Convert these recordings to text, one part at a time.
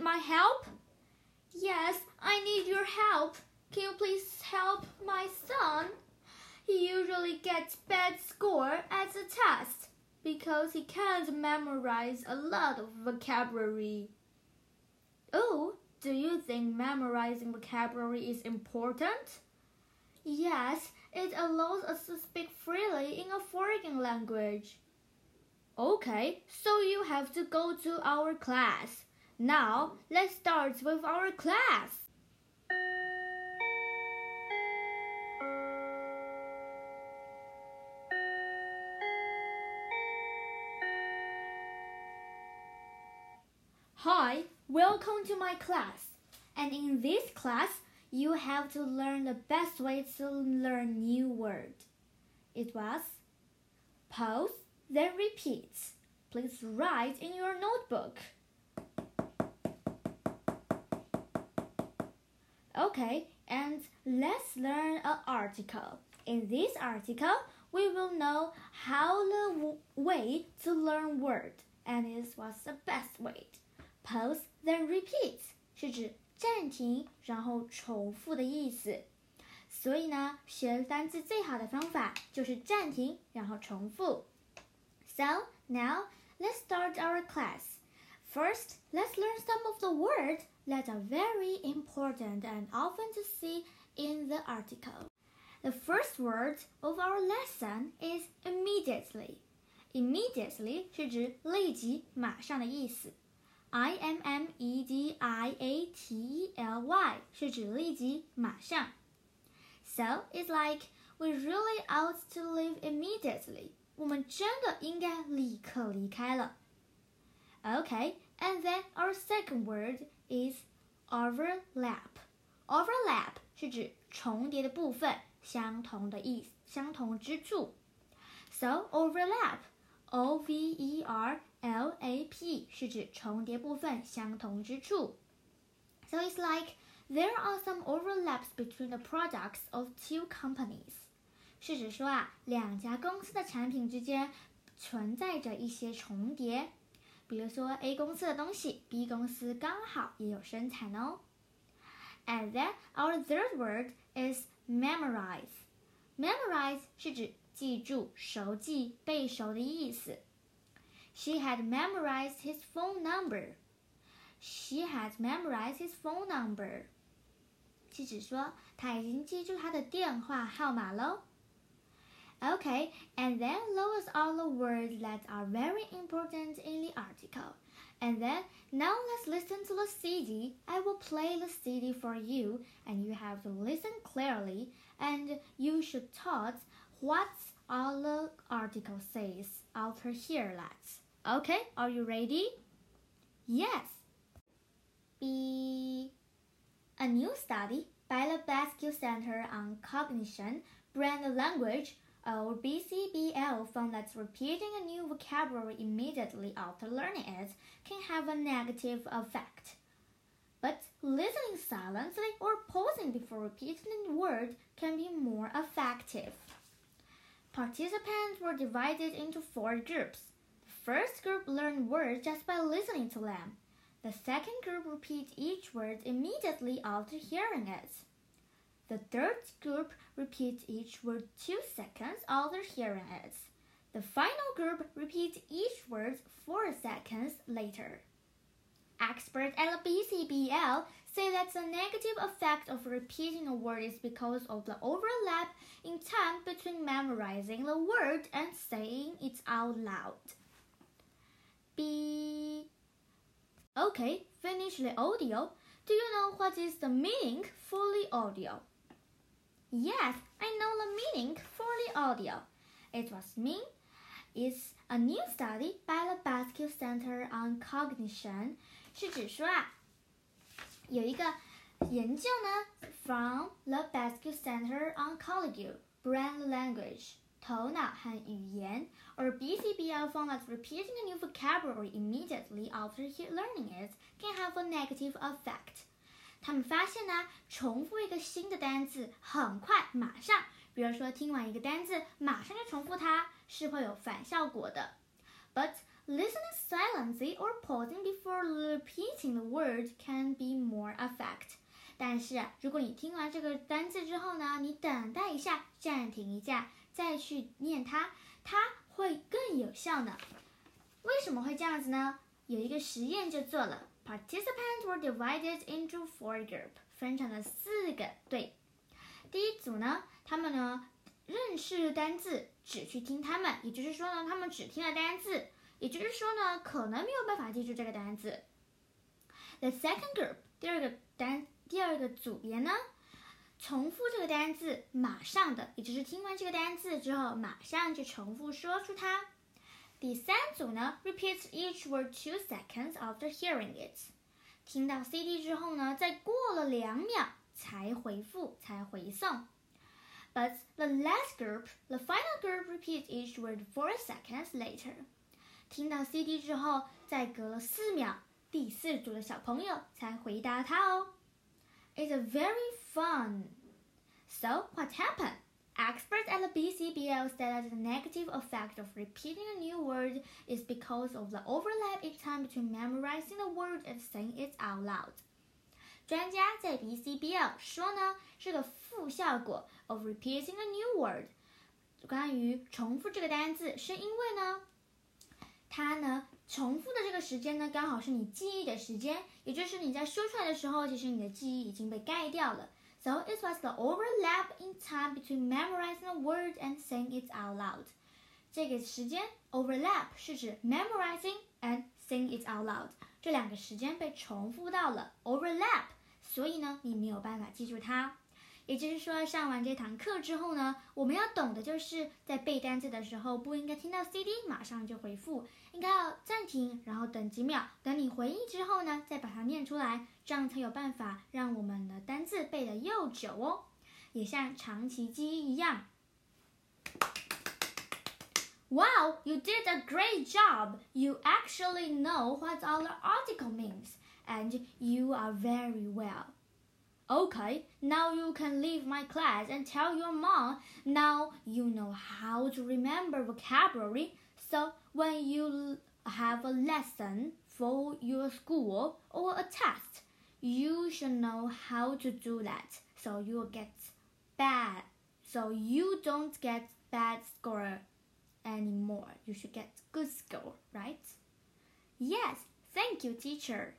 need my help? Yes, I need your help. Can you please help my son? He usually gets bad score at the test because he can't memorize a lot of vocabulary. Oh, do you think memorizing vocabulary is important? Yes, it allows us to speak freely in a foreign language. Okay, so you have to go to our class. Now, let's start with our class. Hi, welcome to my class. And in this class, you have to learn the best way to learn new word. It was pause, then repeat. Please write in your notebook. Okay, and let's learn an article. In this article, we will know how the way to learn word, and it was the best way. Pause then repeat 是指暂停然后重复的意思。所以呢，学单词最好的方法就是暂停然后重复。So now let's start our class. First, let's learn some of the words that are very important and often to see in the article. The first word of our lesson is immediately. Immediately 是指立即、马上的意思。I M M E D I A T E L Y 是指立即、马上。So it's like we really ought to leave immediately. 我们真的应该立刻离开了。Okay, and then our second word is overlap. Overlap 是指重叠的部分，相同的意思，相同之处。So overlap, O V E R L A P 是指重叠部分相同之处。So it's like there are some overlaps between the products of two companies。是指说啊，两家公司的产品之间存在着一些重叠。 比如说 A 公司的东西，B 公司刚好也有生产哦。And then our third word is memorize。memorize 是指记住、熟记、背熟的意思。She had memorized his phone number. She had memorized his phone number. 是指说他已经记住他的电话号码喽。Okay, and then those are the words that are very important in the article. And then now let's listen to the CD. I will play the CD for you, and you have to listen clearly, and you should taught what all the article says after hear that. Okay, are you ready? Yes. B. A new study by the Basque Center on Cognition, Brain Language, Uh, or BCBL found that repeating a new vocabulary immediately after learning it can have a negative effect. But listening silently or pausing before repeating the word can be more effective. Participants were divided into four groups. The first group learned words just by listening to them. The second group repeat each word immediately after hearing it. The third group repeats each word two seconds after hearing it. The final group repeats each word four seconds later. Experts at BCBL say that the negative effect of repeating a word is because of the overlap in time between memorizing the word and saying it out loud. B. Okay, finish the audio. Do you know what is the meaning for the audio? Yes, I know the meaning for the audio. It was mean is a new study by the Basque Center on Cognition，是指说啊，有一个研究呢，from the Basque Center on Cognition Brain Language 头脑和语言，or BCBL found that repeating a new vocabulary immediately after learning it can have a negative effect. 他们发现呢，重复一个新的单词，很快马上，比如说听完一个单词，马上就重复它，是会有反效果的。But listening silently or pausing before repeating the word can be more effect. 但是，如果你听完这个单词之后呢，你等待一下，暂停一下，再去念它，它会更有效呢。为什么会这样子呢？有一个实验就做了，participants were divided into four group，分成了四个队。第一组呢，他们呢认识单字，只去听他们，也就是说呢，他们只听了单字，也就是说呢，可能没有办法记住这个单词。The second group，第二个单。第二个组别呢，重复这个单字，马上的，也就是听完这个单字之后，马上就重复说出它。第三组呢，repeats each word two seconds after hearing it。听到 CD 之后呢，再过了两秒才回复，才回送。But the last group, the final group, repeats each word four seconds later。听到 CD 之后，再隔了四秒，第四组的小朋友才回答它哦。is very fun. So, what happened? Experts at the BCBL said that the negative effect of repeating a new word is because of the overlap in time between memorizing the word and saying it out loud. 专家在 BCBL 说呢，这个负效果 of repeating a new word，关于重复这个单词，是因为呢，它呢重复的这个时间呢，刚好是你记忆的时间，也就是你在说出来的时候，其实你的记忆已经被盖掉了。So it was the overlap in time between memorizing a word and saying it out loud。这个时间 overlap 是指 memorizing and saying it out loud 这两个时间被重复到了 overlap，所以呢，你没有办法记住它。 也就是说，上完这堂课之后呢，我们要懂的就是在背单词的时候，不应该听到 CD 马上就回复，应该要暂停，然后等几秒，等你回忆之后呢，再把它念出来，这样才有办法让我们的单字背得又久哦，也像长期记忆一样。Wow, you did a great job! You actually know what all the article means, and you are very well. Okay, now you can leave my class and tell your mom. Now you know how to remember vocabulary. So when you have a lesson for your school or a test, you should know how to do that. So you get bad. So you don't get bad score anymore. You should get good score, right? Yes, thank you, teacher.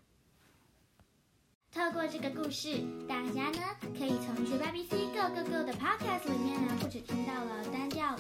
透过这个故事，大家呢可以从学霸 BC Go Go Go 的 Podcast 里面呢，不止听到了单调